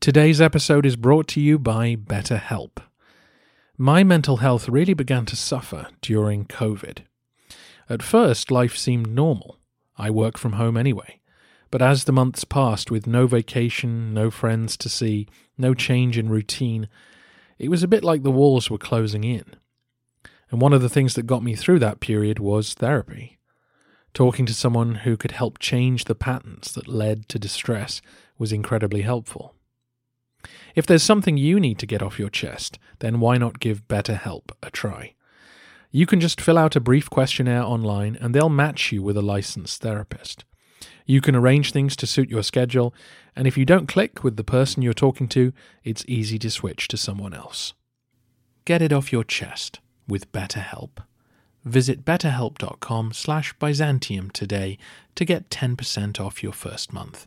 Today's episode is brought to you by BetterHelp. My mental health really began to suffer during COVID. At first, life seemed normal. I work from home anyway. But as the months passed with no vacation, no friends to see, no change in routine, it was a bit like the walls were closing in. And one of the things that got me through that period was therapy. Talking to someone who could help change the patterns that led to distress was incredibly helpful. If there's something you need to get off your chest, then why not give BetterHelp a try? You can just fill out a brief questionnaire online and they'll match you with a licensed therapist. You can arrange things to suit your schedule, and if you don't click with the person you're talking to, it's easy to switch to someone else. Get it off your chest with BetterHelp. Visit betterhelp.com slash Byzantium today to get 10% off your first month.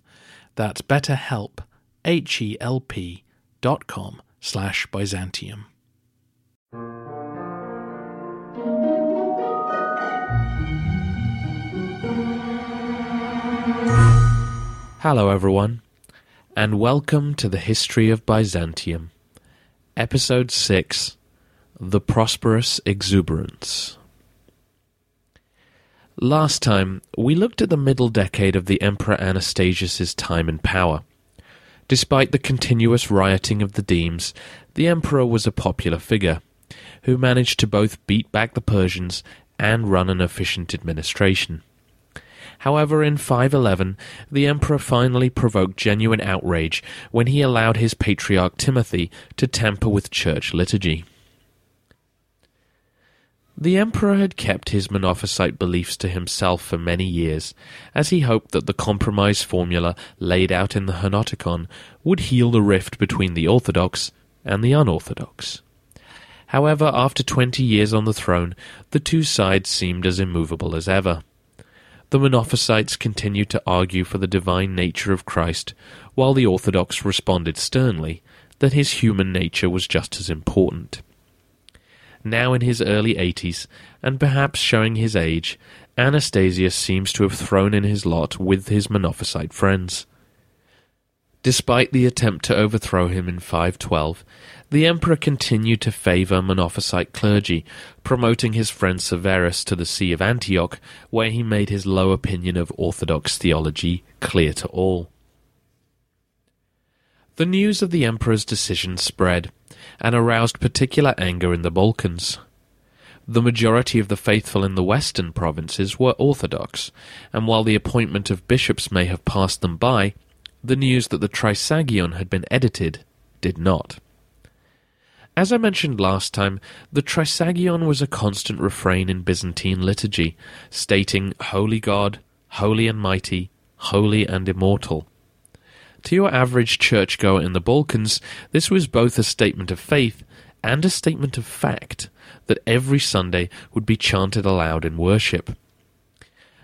That's betterhelp, H-E-L-P dot com slash Byzantium. Hello everyone, and welcome to the History of Byzantium, Episode 6, The Prosperous Exuberance. Last time, we looked at the middle decade of the Emperor Anastasius's time in power. Despite the continuous rioting of the Demes, the emperor was a popular figure, who managed to both beat back the Persians and run an efficient administration. However, in 511, the emperor finally provoked genuine outrage when he allowed his patriarch Timothy to tamper with church liturgy. The emperor had kept his Monophysite beliefs to himself for many years, as he hoped that the compromise formula laid out in the Henoticon would heal the rift between the Orthodox and the unorthodox. However, after twenty years on the throne, the two sides seemed as immovable as ever. The Monophysites continued to argue for the divine nature of Christ, while the Orthodox responded sternly that his human nature was just as important. Now in his early eighties, and perhaps showing his age, Anastasius seems to have thrown in his lot with his Monophysite friends. Despite the attempt to overthrow him in 512, the emperor continued to favour Monophysite clergy, promoting his friend Severus to the See of Antioch, where he made his low opinion of Orthodox theology clear to all. The news of the emperor's decision spread, and aroused particular anger in the Balkans. The majority of the faithful in the western provinces were Orthodox, and while the appointment of bishops may have passed them by, the news that the Trisagion had been edited did not. As I mentioned last time, the Trisagion was a constant refrain in Byzantine liturgy, stating Holy God, Holy and Mighty, Holy and Immortal. To your average churchgoer in the Balkans, this was both a statement of faith and a statement of fact that every Sunday would be chanted aloud in worship.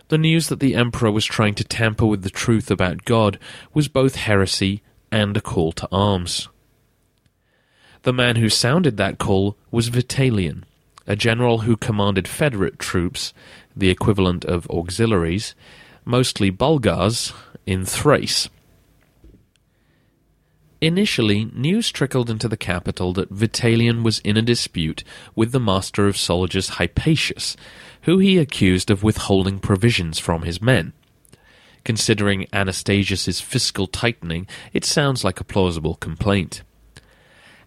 The news that the emperor was trying to tamper with the truth about God was both heresy and a call to arms. The man who sounded that call was Vitalian, a general who commanded federate troops, the equivalent of auxiliaries, mostly Bulgars, in Thrace. Initially, news trickled into the capital that Vitalian was in a dispute with the master of soldiers Hypatius, who he accused of withholding provisions from his men. Considering Anastasius's fiscal tightening, it sounds like a plausible complaint.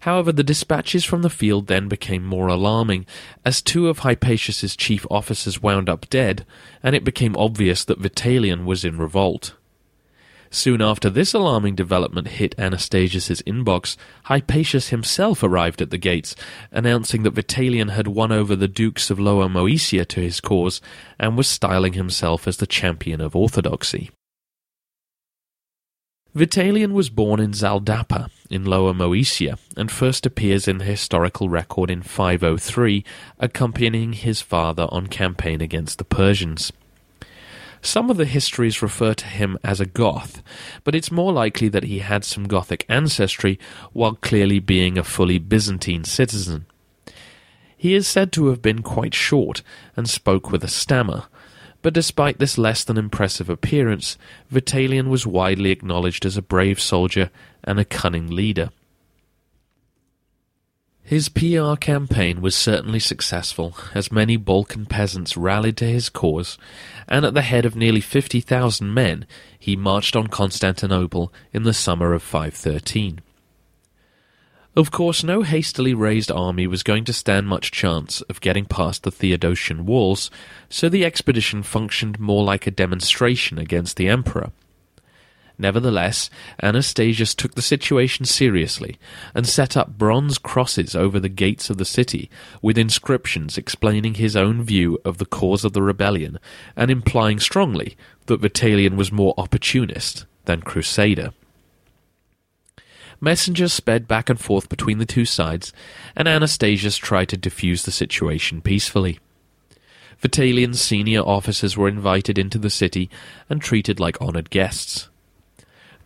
However, the dispatches from the field then became more alarming, as two of Hypatius's chief officers wound up dead, and it became obvious that Vitalian was in revolt. Soon after this alarming development hit Anastasius's inbox, Hypatius himself arrived at the gates, announcing that Vitalian had won over the dukes of Lower Moesia to his cause, and was styling himself as the champion of orthodoxy. Vitalian was born in Zaldapa in Lower Moesia and first appears in the historical record in 503, accompanying his father on campaign against the Persians. Some of the histories refer to him as a Goth, but it's more likely that he had some Gothic ancestry while clearly being a fully Byzantine citizen. He is said to have been quite short and spoke with a stammer, but despite this less than impressive appearance, Vitalian was widely acknowledged as a brave soldier and a cunning leader. His PR campaign was certainly successful, as many Balkan peasants rallied to his cause, and at the head of nearly 50,000 men, he marched on Constantinople in the summer of 513. Of course, no hastily raised army was going to stand much chance of getting past the Theodosian walls, so the expedition functioned more like a demonstration against the emperor. Nevertheless, Anastasius took the situation seriously and set up bronze crosses over the gates of the city with inscriptions explaining his own view of the cause of the rebellion and implying strongly that Vitalian was more opportunist than crusader. Messengers sped back and forth between the two sides, and Anastasius tried to diffuse the situation peacefully. Vitalian's senior officers were invited into the city and treated like honoured guests.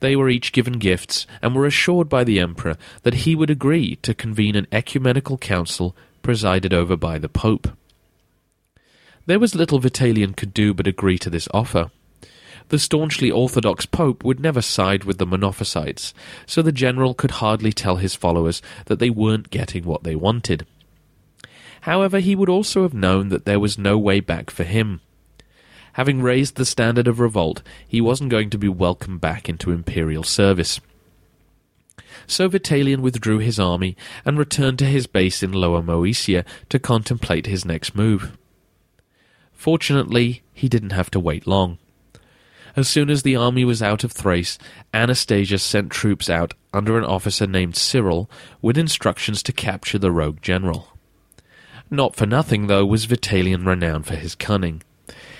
They were each given gifts and were assured by the emperor that he would agree to convene an ecumenical council presided over by the pope. There was little Vitalian could do but agree to this offer. The staunchly orthodox pope would never side with the Monophysites, so the general could hardly tell his followers that they weren't getting what they wanted. However, he would also have known that there was no way back for him. Having raised the standard of revolt, he wasn't going to be welcomed back into imperial service. So Vitalian withdrew his army and returned to his base in Lower Moesia to contemplate his next move. Fortunately, he didn't have to wait long. As soon as the army was out of Thrace, Anastasius sent troops out under an officer named Cyril with instructions to capture the rogue general. Not for nothing, though, was Vitalian renowned for his cunning.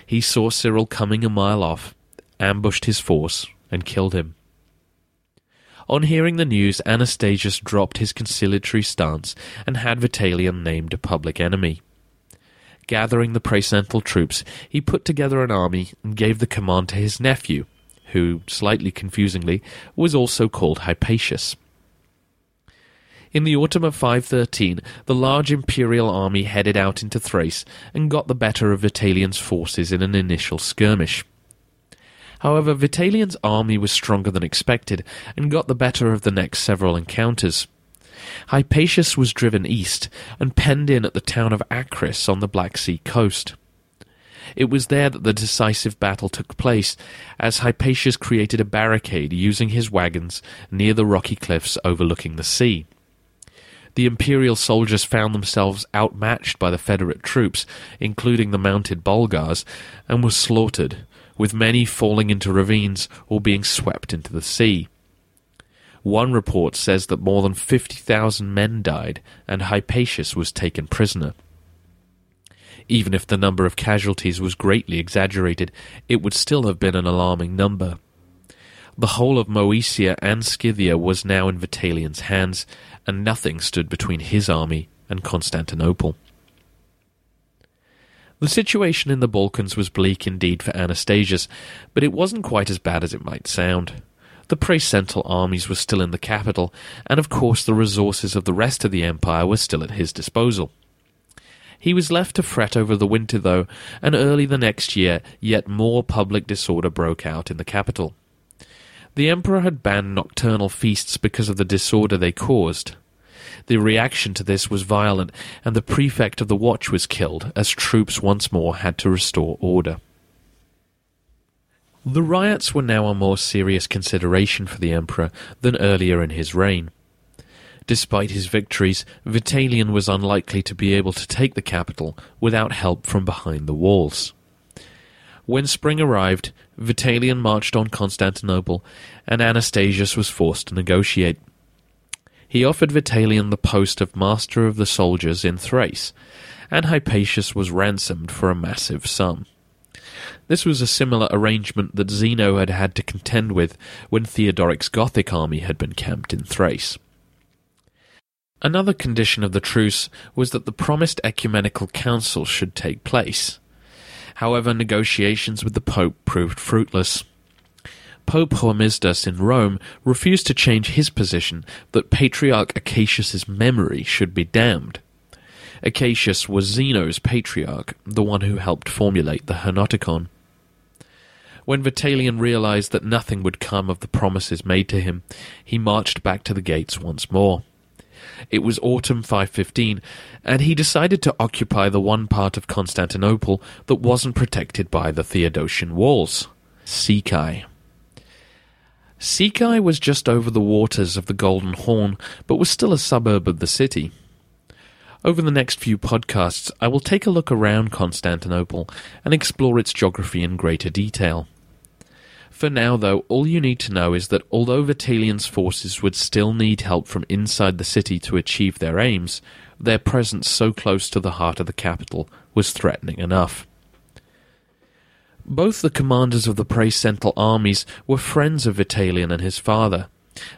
He saw Cyril coming a mile off, ambushed his force, and killed him. On hearing the news, Anastasius dropped his conciliatory stance and had Vitalian named a public enemy. Gathering the praesental troops, he put together an army and gave the command to his nephew, who, slightly confusingly, was also called Hypatius. In the autumn of 513, the large imperial army headed out into Thrace and got the better of Vitalian's forces in an initial skirmish. However, Vitalian's army was stronger than expected and got the better of the next several encounters. Hypatius was driven east and penned in at the town of Acris on the Black Sea coast. It was there that the decisive battle took place, as Hypatius created a barricade using his wagons near the rocky cliffs overlooking the sea. The imperial soldiers found themselves outmatched by the Federate troops, including the mounted Bulgars, and were slaughtered, with many falling into ravines or being swept into the sea. One report says that more than 50,000 men died and Hypatius was taken prisoner. Even if the number of casualties was greatly exaggerated, it would still have been an alarming number. The whole of Moesia and Scythia was now in Vitalian's hands, and nothing stood between his army and Constantinople. The situation in the Balkans was bleak indeed for Anastasius, but it wasn't quite as bad as it might sound. The praesental armies were still in the capital, and of course the resources of the rest of the empire were still at his disposal. He was left to fret over the winter, though, and early the next year yet more public disorder broke out in the capital. The emperor had banned nocturnal feasts because of the disorder they caused. The reaction to this was violent, and the prefect of the watch was killed, as troops once more had to restore order. The riots were now a more serious consideration for the emperor than earlier in his reign. Despite his victories, Vitalian was unlikely to be able to take the capital without help from behind the walls. When spring arrived, Vitalian marched on Constantinople, and Anastasius was forced to negotiate. He offered Vitalian the post of master of the soldiers in Thrace, and Hypatius was ransomed for a massive sum. This was a similar arrangement that Zeno had had to contend with when Theodoric's Gothic army had been camped in Thrace. Another condition of the truce was that the promised ecumenical council should take place. However, negotiations with the Pope proved fruitless. Pope Hormisdas in Rome refused to change his position that Patriarch Acacius's memory should be damned. Acacius was Zeno's patriarch, the one who helped formulate the Henoticon. When Vitalian realized that nothing would come of the promises made to him, he marched back to the gates once more. It was autumn 515, and he decided to occupy the one part of Constantinople that wasn't protected by the Theodosian walls Sikai. Sikai was just over the waters of the Golden Horn, but was still a suburb of the city. Over the next few podcasts, I will take a look around Constantinople and explore its geography in greater detail. For now, though, all you need to know is that although Vitalian's forces would still need help from inside the city to achieve their aims, their presence so close to the heart of the capital was threatening enough. Both the commanders of the praesental armies were friends of Vitalian and his father,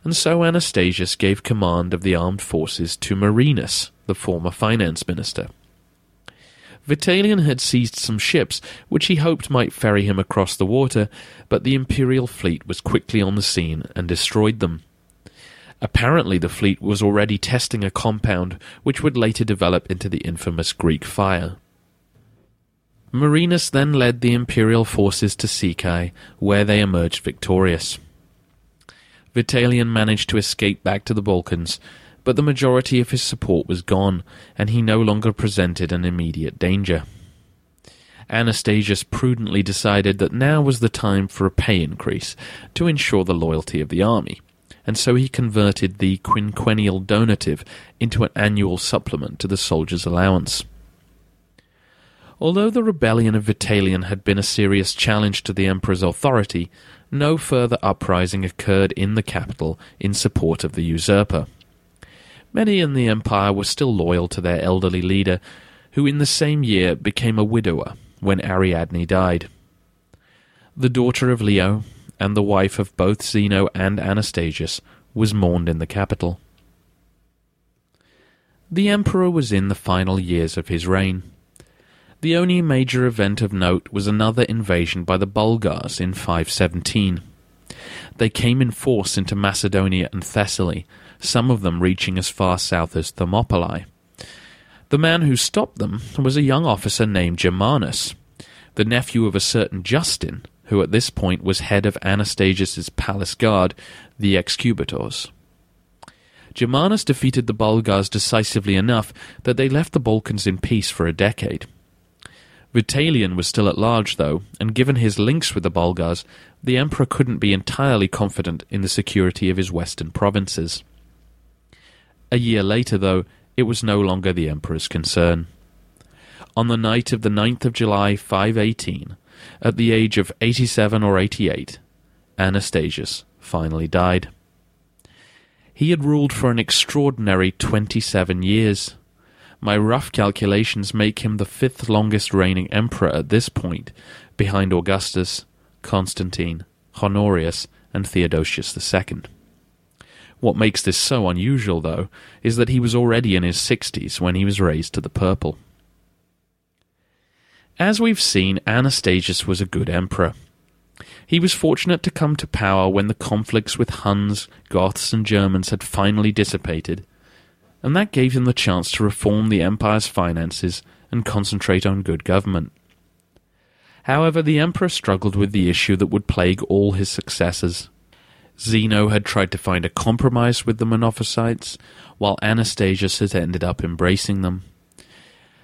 and so Anastasius gave command of the armed forces to Marinus, the former finance minister. Vitalian had seized some ships, which he hoped might ferry him across the water, but the imperial fleet was quickly on the scene and destroyed them. Apparently, the fleet was already testing a compound which would later develop into the infamous Greek fire. Marinus then led the imperial forces to Sikai, where they emerged victorious. Vitalian managed to escape back to the Balkans, but the majority of his support was gone, and he no longer presented an immediate danger. Anastasius prudently decided that now was the time for a pay increase to ensure the loyalty of the army, and so he converted the quinquennial donative into an annual supplement to the soldiers' allowance. Although the rebellion of Vitalian had been a serious challenge to the emperor's authority, no further uprising occurred in the capital in support of the usurper. Many in the empire were still loyal to their elderly leader, who in the same year became a widower when Ariadne died. The daughter of Leo, and the wife of both Zeno and Anastasius, was mourned in the capital. The emperor was in the final years of his reign. The only major event of note was another invasion by the Bulgars in 517. They came in force into Macedonia and Thessaly, some of them reaching as far south as Thermopylae. The man who stopped them was a young officer named Germanus, the nephew of a certain Justin, who at this point was head of Anastasius's palace guard, the Excubitors. Germanus defeated the Bulgars decisively enough that they left the Balkans in peace for a decade. Vitalian was still at large, though, and given his links with the Bulgars, the emperor couldn't be entirely confident in the security of his western provinces. A year later, though, it was no longer the emperor's concern. On the night of the 9th of July 518, at the age of 87 or 88, Anastasius finally died. He had ruled for an extraordinary 27 years. My rough calculations make him the fifth longest reigning emperor at this point, behind Augustus, Constantine, Honorius, and Theodosius II. What makes this so unusual, though, is that he was already in his sixties when he was raised to the purple. As we've seen, Anastasius was a good emperor. He was fortunate to come to power when the conflicts with Huns, Goths, and Germans had finally dissipated, and that gave him the chance to reform the empire's finances and concentrate on good government. However, the emperor struggled with the issue that would plague all his successors Zeno had tried to find a compromise with the Monophysites, while Anastasius had ended up embracing them.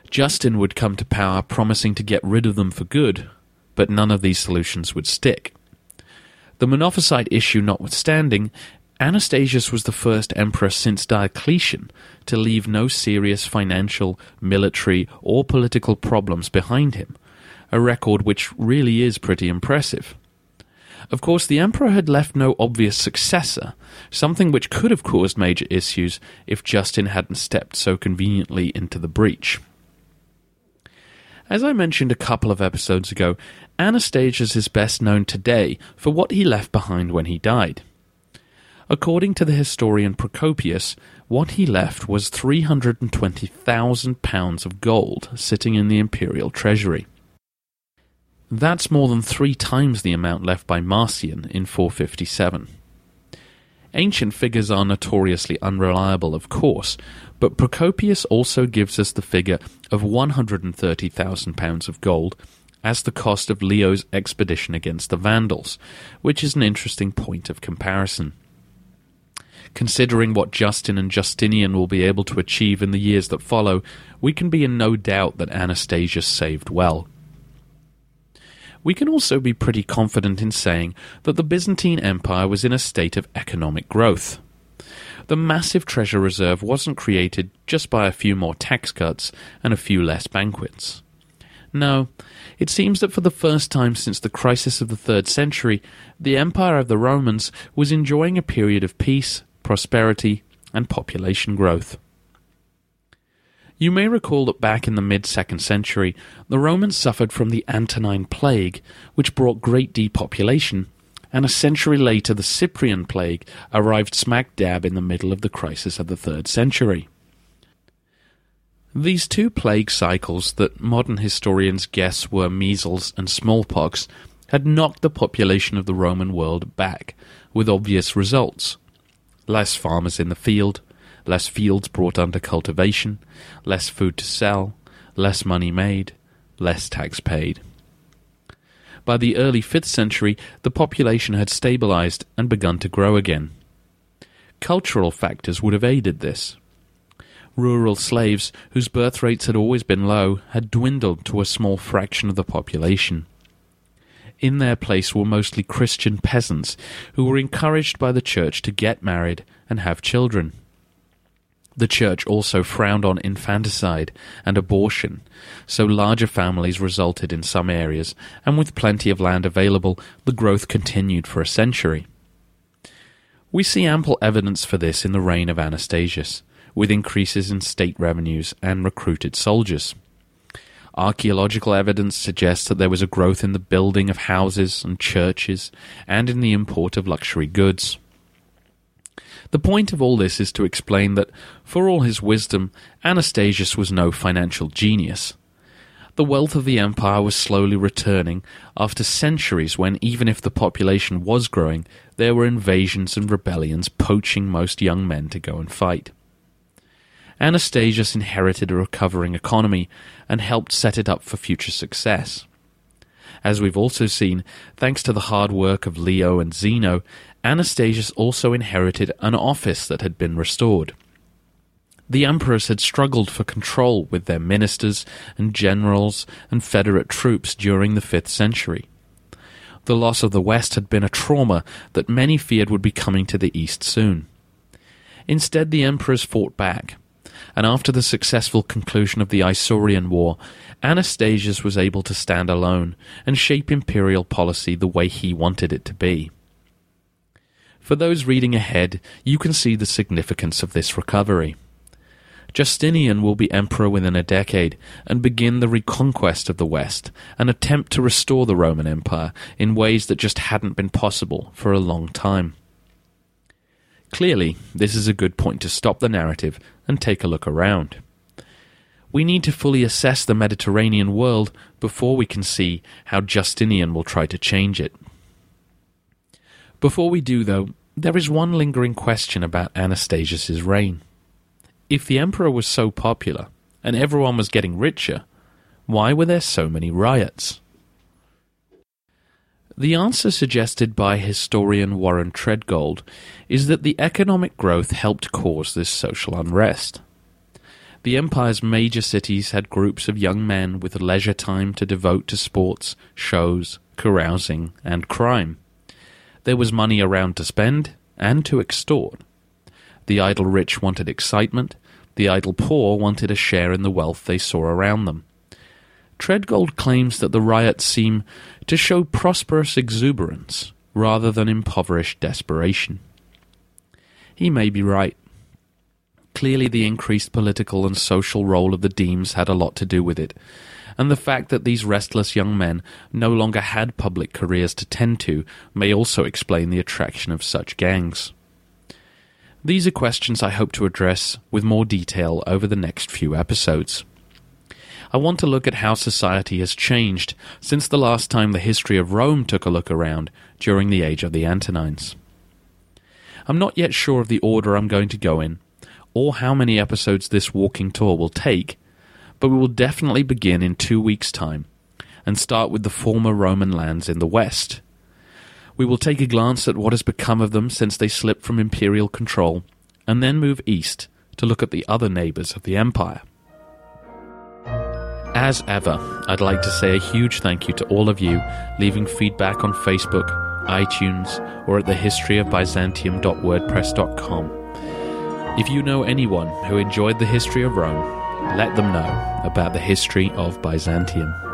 Justin would come to power promising to get rid of them for good, but none of these solutions would stick. The Monophysite issue notwithstanding, Anastasius was the first emperor since Diocletian to leave no serious financial, military, or political problems behind him, a record which really is pretty impressive. Of course, the emperor had left no obvious successor, something which could have caused major issues if Justin hadn't stepped so conveniently into the breach. As I mentioned a couple of episodes ago, Anastasius is best known today for what he left behind when he died. According to the historian Procopius, what he left was 320,000 pounds of gold sitting in the imperial treasury. That's more than three times the amount left by Marcian in 457. Ancient figures are notoriously unreliable, of course, but Procopius also gives us the figure of 130,000 pounds of gold as the cost of Leo's expedition against the Vandals, which is an interesting point of comparison. Considering what Justin and Justinian will be able to achieve in the years that follow, we can be in no doubt that Anastasius saved well. We can also be pretty confident in saying that the Byzantine Empire was in a state of economic growth. The massive treasure reserve wasn't created just by a few more tax cuts and a few less banquets. No, it seems that for the first time since the crisis of the third century, the Empire of the Romans was enjoying a period of peace, prosperity, and population growth. You may recall that back in the mid second century, the Romans suffered from the Antonine Plague, which brought great depopulation, and a century later the Cyprian Plague arrived smack dab in the middle of the crisis of the third century. These two plague cycles that modern historians guess were measles and smallpox had knocked the population of the Roman world back, with obvious results less farmers in the field, less fields brought under cultivation, less food to sell, less money made, less tax paid. By the early 5th century, the population had stabilized and begun to grow again. Cultural factors would have aided this. Rural slaves, whose birth rates had always been low, had dwindled to a small fraction of the population. In their place were mostly Christian peasants who were encouraged by the church to get married and have children. The church also frowned on infanticide and abortion, so larger families resulted in some areas, and with plenty of land available, the growth continued for a century. We see ample evidence for this in the reign of Anastasius, with increases in state revenues and recruited soldiers. Archaeological evidence suggests that there was a growth in the building of houses and churches and in the import of luxury goods. The point of all this is to explain that, for all his wisdom, Anastasius was no financial genius. The wealth of the empire was slowly returning after centuries when, even if the population was growing, there were invasions and rebellions poaching most young men to go and fight. Anastasius inherited a recovering economy and helped set it up for future success. As we've also seen, thanks to the hard work of Leo and Zeno, Anastasius also inherited an office that had been restored. The emperors had struggled for control with their ministers and generals and federate troops during the 5th century. The loss of the West had been a trauma that many feared would be coming to the East soon. Instead, the emperors fought back, and after the successful conclusion of the Isaurian War, Anastasius was able to stand alone and shape imperial policy the way he wanted it to be. For those reading ahead, you can see the significance of this recovery. Justinian will be emperor within a decade and begin the reconquest of the West, an attempt to restore the Roman Empire in ways that just hadn't been possible for a long time. Clearly, this is a good point to stop the narrative and take a look around. We need to fully assess the Mediterranean world before we can see how Justinian will try to change it. Before we do, though, there is one lingering question about Anastasius's reign. If the emperor was so popular and everyone was getting richer, why were there so many riots? The answer suggested by historian Warren Treadgold is that the economic growth helped cause this social unrest. The empire's major cities had groups of young men with leisure time to devote to sports, shows, carousing, and crime. There was money around to spend and to extort. The idle rich wanted excitement, the idle poor wanted a share in the wealth they saw around them. Treadgold claims that the riots seem to show prosperous exuberance rather than impoverished desperation. He may be right. Clearly, the increased political and social role of the demes had a lot to do with it, and the fact that these restless young men no longer had public careers to tend to may also explain the attraction of such gangs. These are questions I hope to address with more detail over the next few episodes. I want to look at how society has changed since the last time the history of Rome took a look around during the age of the Antonines. I'm not yet sure of the order I'm going to go in, or how many episodes this walking tour will take, but we will definitely begin in two weeks' time and start with the former Roman lands in the west. We will take a glance at what has become of them since they slipped from imperial control, and then move east to look at the other neighbours of the empire. As ever, I'd like to say a huge thank you to all of you leaving feedback on Facebook, iTunes, or at thehistoryofbyzantium.wordpress.com. If you know anyone who enjoyed the history of Rome, let them know about the history of Byzantium.